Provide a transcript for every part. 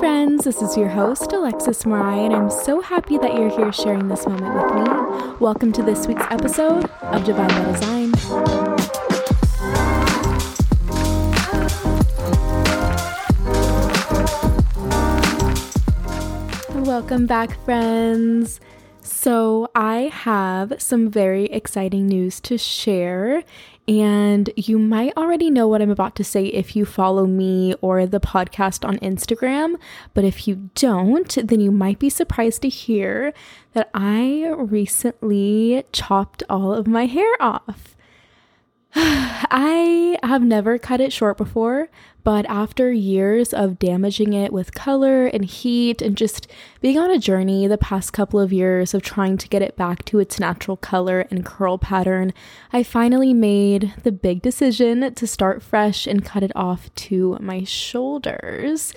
friends. This is your host, Alexus Mariah, and I'm so happy that you're here sharing this moment with me. Welcome to this week's episode of Divine by Design. Welcome back, friends. So, I have some very exciting news to share, and you might already know what I'm about to say if you follow me or the podcast on Instagram. But if you don't, then you might be surprised to hear that I recently chopped all of my hair off. I have never cut it short before, but after years of damaging it with color and heat and just being on a journey the past couple of years of trying to get it back to its natural color and curl pattern, I finally made the big decision to start fresh and cut it off to my shoulders.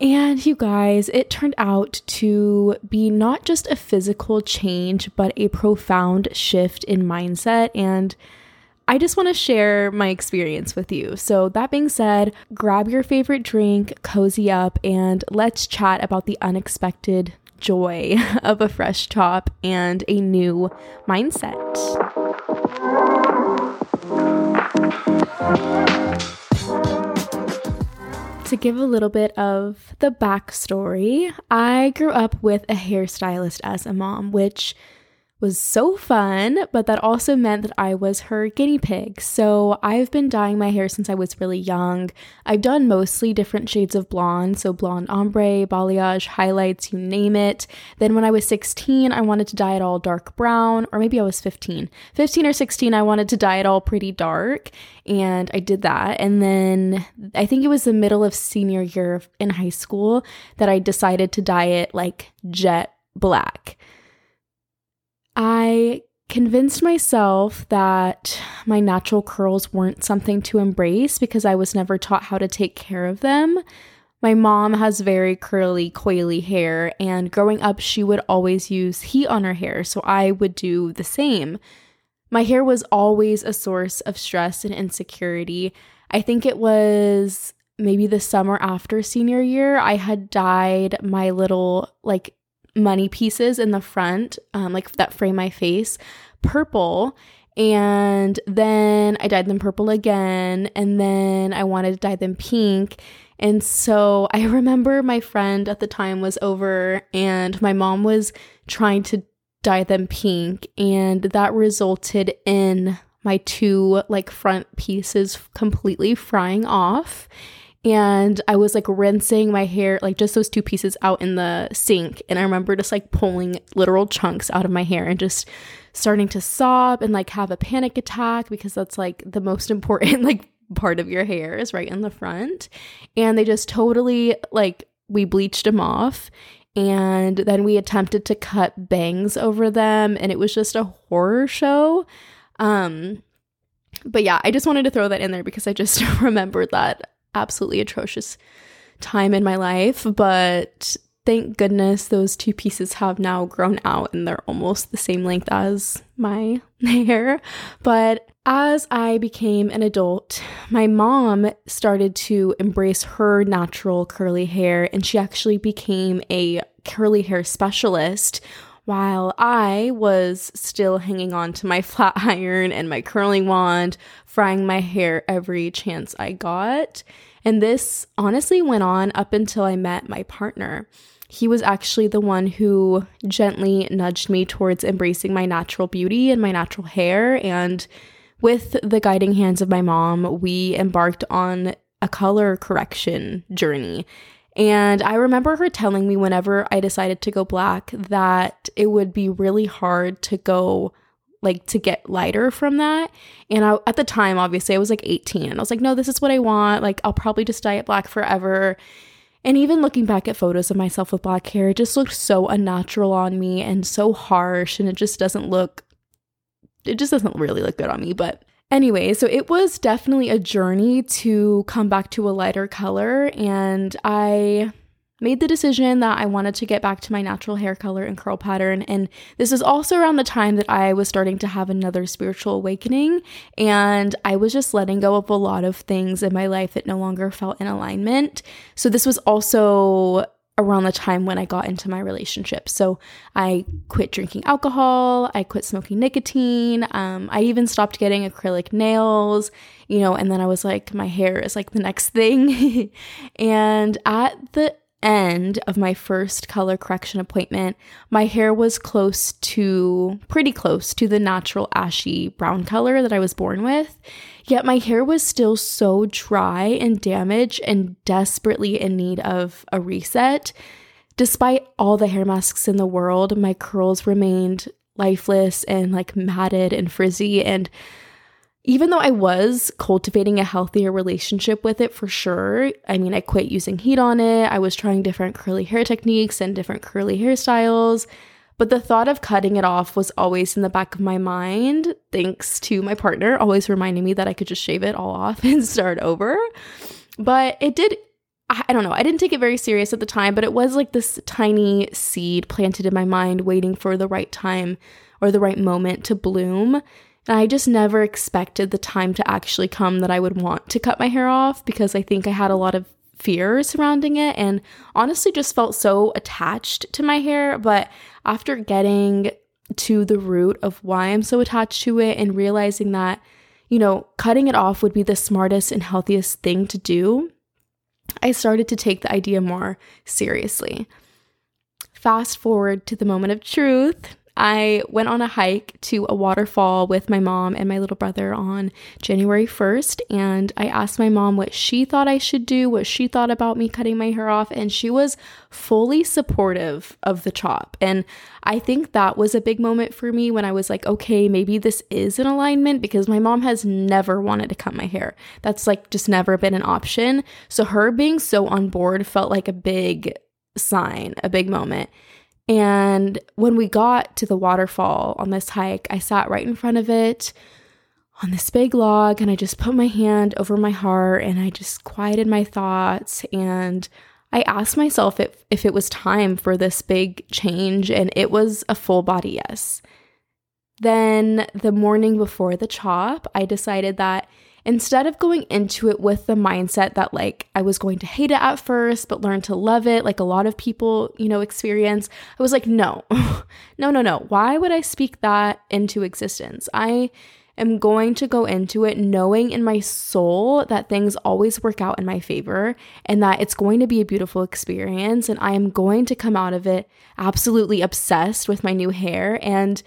And you guys, it turned out to be not just a physical change, but a profound shift in mindset and I just want to share my experience with you. So, that being said, grab your favorite drink, cozy up, and let's chat about the unexpected joy of a fresh chop and a new mindset. To give a little bit of the backstory, I grew up with a hairstylist as a mom, which was so fun, but that also meant that I was her guinea pig. So I've been dyeing my hair since I was really young. I've done mostly different shades of blonde, so blonde ombre, balayage, highlights, you name it. Then when I was 16, I wanted to dye it all dark brown, or maybe I was 15. 15 or 16, I wanted to dye it all pretty dark, and I did that. And then I think it was the middle of senior year in high school that I decided to dye it like jet black. I convinced myself that my natural curls weren't something to embrace because I was never taught how to take care of them. My mom has very curly, coily hair, and growing up, she would always use heat on her hair, so I would do the same. My hair was always a source of stress and insecurity. I think it was maybe the summer after senior year, I had dyed my little, like, money pieces in the front, um, like that frame my face, purple. And then I dyed them purple again. And then I wanted to dye them pink. And so I remember my friend at the time was over and my mom was trying to dye them pink. And that resulted in my two like front pieces completely frying off and I was like rinsing my hair, like just those two pieces out in the sink. And I remember just like pulling literal chunks out of my hair and just starting to sob and like have a panic attack because that's like the most important like part of your hair is right in the front. And they just totally like we bleached them off and then we attempted to cut bangs over them and it was just a horror show. Um but yeah, I just wanted to throw that in there because I just remembered that absolutely atrocious time in my life, but thank goodness those two pieces have now grown out and they're almost the same length as my hair. But as I became an adult, my mom started to embrace her natural curly hair and she actually became a curly hair specialist while I was still hanging on to my flat iron and my curling wand, frying my hair every chance I got. And this honestly went on up until I met my partner. He was actually the one who gently nudged me towards embracing my natural beauty and my natural hair. And with the guiding hands of my mom, we embarked on a color correction journey. And I remember her telling me whenever I decided to go black that it would be really hard to go like to get lighter from that. And I, at the time, obviously, I was like 18. I was like, no, this is what I want. Like, I'll probably just dye it black forever. And even looking back at photos of myself with black hair, it just looked so unnatural on me and so harsh. And it just doesn't look, it just doesn't really look good on me. But anyway, so it was definitely a journey to come back to a lighter color. And I made the decision that I wanted to get back to my natural hair color and curl pattern. And this is also around the time that I was starting to have another spiritual awakening. And I was just letting go of a lot of things in my life that no longer felt in alignment. So this was also around the time when I got into my relationship. So I quit drinking alcohol, I quit smoking nicotine, um, I even stopped getting acrylic nails, you know, and then I was like, my hair is like the next thing. and at the end of my first color correction appointment, my hair was close to, pretty close to the natural ashy brown color that I was born with. Yet my hair was still so dry and damaged and desperately in need of a reset. Despite all the hair masks in the world, my curls remained lifeless and like matted and frizzy and even though I was cultivating a healthier relationship with it for sure, I mean, I quit using heat on it. I was trying different curly hair techniques and different curly hairstyles. But the thought of cutting it off was always in the back of my mind, thanks to my partner always reminding me that I could just shave it all off and start over. But it did, I don't know, I didn't take it very serious at the time, but it was like this tiny seed planted in my mind, waiting for the right time or the right moment to bloom. And I just never expected the time to actually come that I would want to cut my hair off because I think I had a lot of fear surrounding it and honestly just felt so attached to my hair. But after getting to the root of why I'm so attached to it and realizing that, you know, cutting it off would be the smartest and healthiest thing to do, I started to take the idea more seriously. Fast forward to the moment of truth. I went on a hike to a waterfall with my mom and my little brother on January 1st. And I asked my mom what she thought I should do, what she thought about me cutting my hair off. And she was fully supportive of the chop. And I think that was a big moment for me when I was like, okay, maybe this is an alignment because my mom has never wanted to cut my hair. That's like just never been an option. So her being so on board felt like a big sign, a big moment. And when we got to the waterfall on this hike, I sat right in front of it on this big log and I just put my hand over my heart and I just quieted my thoughts and I asked myself if, if it was time for this big change and it was a full body yes. Then the morning before the chop, I decided that instead of going into it with the mindset that like I was going to hate it at first, but learn to love it, like a lot of people, you know, experience, I was like, no, no, no, no. Why would I speak that into existence? I am going to go into it knowing in my soul that things always work out in my favor and that it's going to be a beautiful experience. And I am going to come out of it absolutely obsessed with my new hair and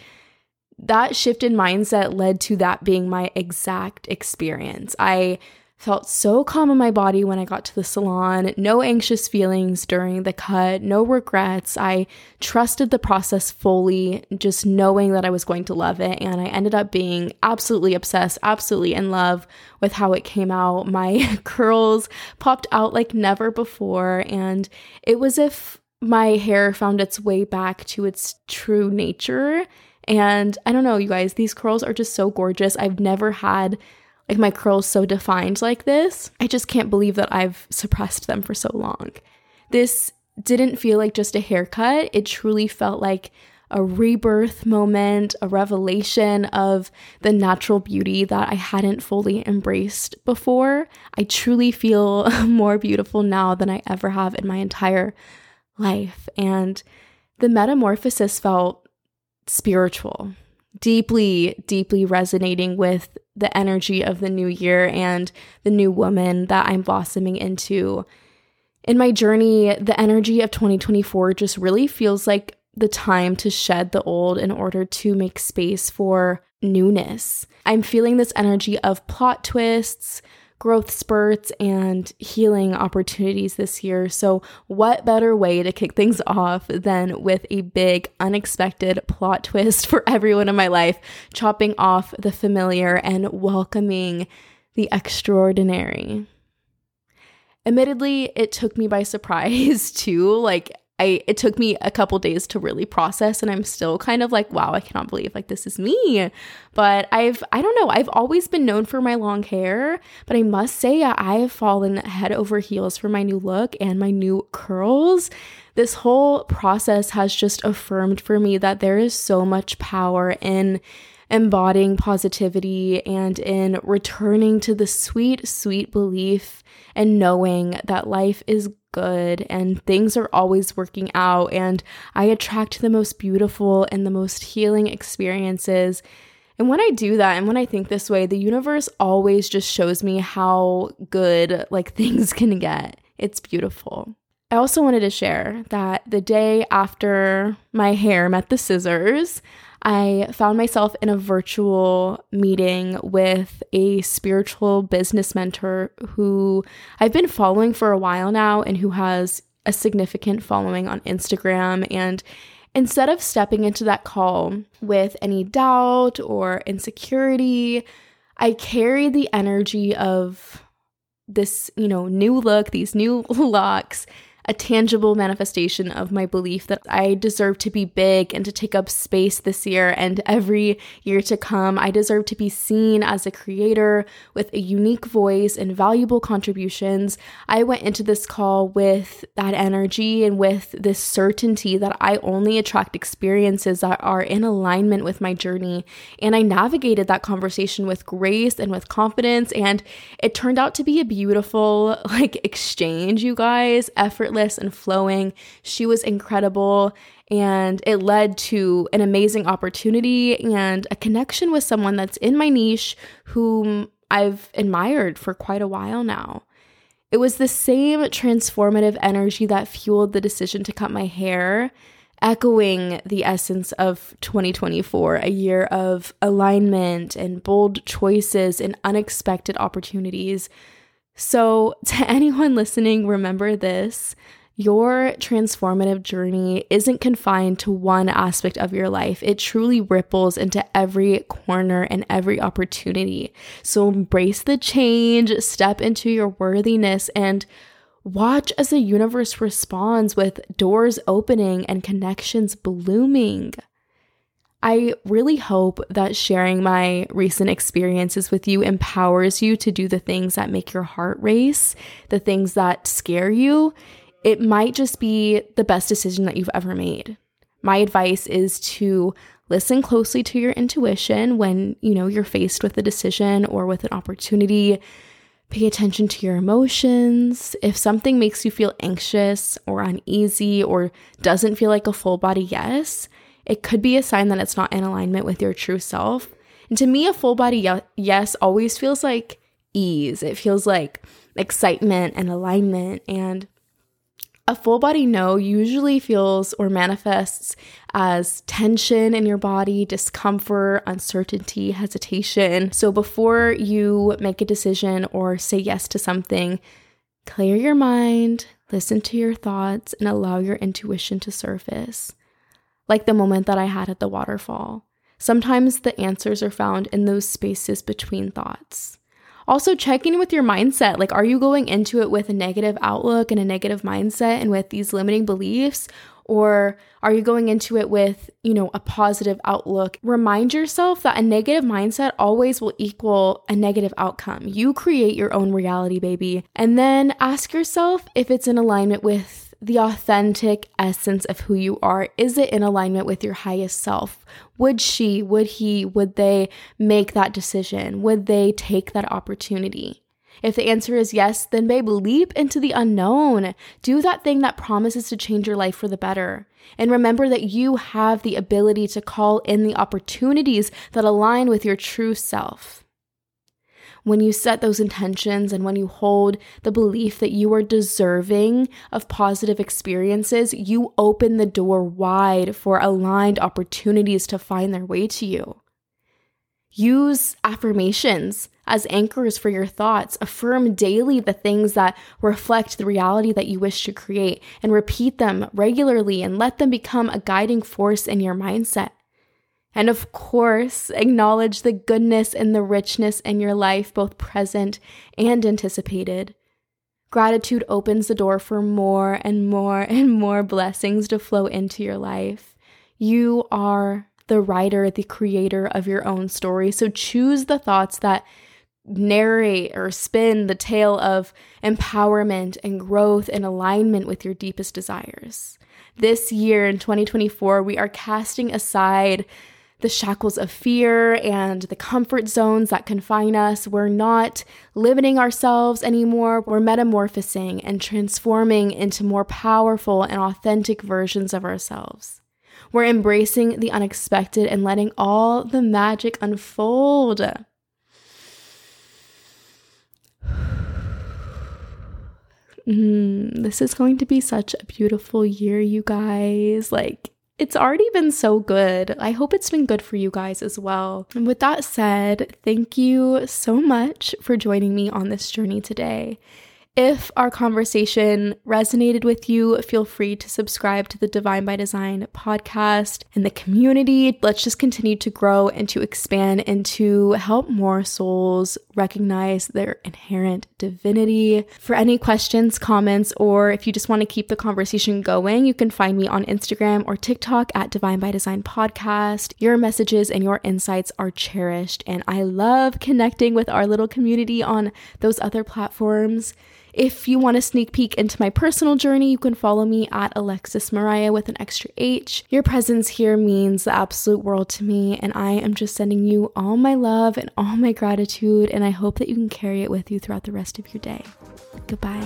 that shift in mindset led to that being my exact experience. I felt so calm in my body when I got to the salon, no anxious feelings during the cut, no regrets. I trusted the process fully, just knowing that I was going to love it. And I ended up being absolutely obsessed, absolutely in love with how it came out. My curls popped out like never before. And it was if my hair found its way back to its true nature and I don't know, you guys, these curls are just so gorgeous. I've never had like my curls so defined like this. I just can't believe that I've suppressed them for so long. This didn't feel like just a haircut, it truly felt like a rebirth moment, a revelation of the natural beauty that I hadn't fully embraced before. I truly feel more beautiful now than I ever have in my entire life. And the metamorphosis felt spiritual, deeply, deeply resonating with the energy of the new year and the new woman that I'm blossoming into. In my journey, the energy of 2024 just really feels like the time to shed the old in order to make space for newness. I'm feeling this energy of plot twists, growth spurts and healing opportunities this year. So, what better way to kick things off than with a big, unexpected plot twist for everyone in my life, chopping off the familiar and welcoming the extraordinary? Admittedly, it took me by surprise too. Like, I it took me a couple days to really process and I'm still kind of like, wow, I cannot believe like this is me. But I've I don't know, I've always been known for my long hair, but I must say I have fallen head over heels for my new look and my new curls. This whole process has just affirmed for me that there is so much power in embodying positivity and in returning to the sweet, sweet belief and knowing that life is good and things are always working out. And I attract the most beautiful and the most healing experiences. And when I do that and when I think this way, the universe always just shows me how good like things can get. It's beautiful. I also wanted to share that the day after my hair met the scissors, I found myself in a virtual meeting with a spiritual business mentor who I've been following for a while now and who has a significant following on Instagram. And instead of stepping into that call with any doubt or insecurity, I carried the energy of this, you know, new look, these new locks a tangible manifestation of my belief that I deserve to be big and to take up space this year and every year to come. I deserve to be seen as a creator with a unique voice and valuable contributions. I went into this call with that energy and with this certainty that I only attract experiences that are in alignment with my journey. And I navigated that conversation with grace and with confidence. And it turned out to be a beautiful, like, exchange, you guys, effort effortless and flowing. She was incredible. And it led to an amazing opportunity and a connection with someone that's in my niche whom I've admired for quite a while now. It was the same transformative energy that fueled the decision to cut my hair, echoing the essence of 2024, a year of alignment and bold choices and unexpected opportunities so, to anyone listening, remember this your transformative journey isn't confined to one aspect of your life. It truly ripples into every corner and every opportunity. So embrace the change, step into your worthiness, and watch as the universe responds with doors opening and connections blooming. I really hope that sharing my recent experiences with you empowers you to do the things that make your heart race, the things that scare you. It might just be the best decision that you've ever made. My advice is to listen closely to your intuition when, you know, you're faced with a decision or with an opportunity. Pay attention to your emotions. If something makes you feel anxious or uneasy or doesn't feel like a full body yes, it could be a sign that it's not in alignment with your true self. And to me, a full body yes always feels like ease. It feels like excitement and alignment. And a full body no usually feels or manifests as tension in your body, discomfort, uncertainty, hesitation. So before you make a decision or say yes to something, clear your mind, listen to your thoughts, and allow your intuition to surface like the moment that I had at the waterfall. Sometimes the answers are found in those spaces between thoughts. Also, checking with your mindset. Like, are you going into it with a negative outlook and a negative mindset and with these limiting beliefs? Or are you going into it with, you know, a positive outlook? Remind yourself that a negative mindset always will equal a negative outcome. You create your own reality, baby. And then ask yourself if it's in alignment with the authentic essence of who you are? Is it in alignment with your highest self? Would she, would he, would they make that decision? Would they take that opportunity? If the answer is yes, then babe, leap into the unknown. Do that thing that promises to change your life for the better. And remember that you have the ability to call in the opportunities that align with your true self when you set those intentions and when you hold the belief that you are deserving of positive experiences, you open the door wide for aligned opportunities to find their way to you. Use affirmations as anchors for your thoughts. Affirm daily the things that reflect the reality that you wish to create and repeat them regularly and let them become a guiding force in your mindset. And of course, acknowledge the goodness and the richness in your life, both present and anticipated. Gratitude opens the door for more and more and more blessings to flow into your life. You are the writer, the creator of your own story. So choose the thoughts that narrate or spin the tale of empowerment and growth in alignment with your deepest desires. This year in 2024, we are casting aside the shackles of fear and the comfort zones that confine us. We're not limiting ourselves anymore. We're metamorphosing and transforming into more powerful and authentic versions of ourselves. We're embracing the unexpected and letting all the magic unfold. Mm, this is going to be such a beautiful year, you guys. Like, it's already been so good. I hope it's been good for you guys as well. And with that said, thank you so much for joining me on this journey today. If our conversation resonated with you, feel free to subscribe to the Divine by Design podcast and the community. Let's just continue to grow and to expand and to help more souls recognize their inherent divinity. For any questions, comments, or if you just want to keep the conversation going, you can find me on Instagram or TikTok at Divine by Design podcast. Your messages and your insights are cherished, and I love connecting with our little community on those other platforms. If you want a sneak peek into my personal journey, you can follow me at Alexus Mariah with an extra H. Your presence here means the absolute world to me, and I am just sending you all my love and all my gratitude, and I hope that you can carry it with you throughout the rest of your day. Goodbye.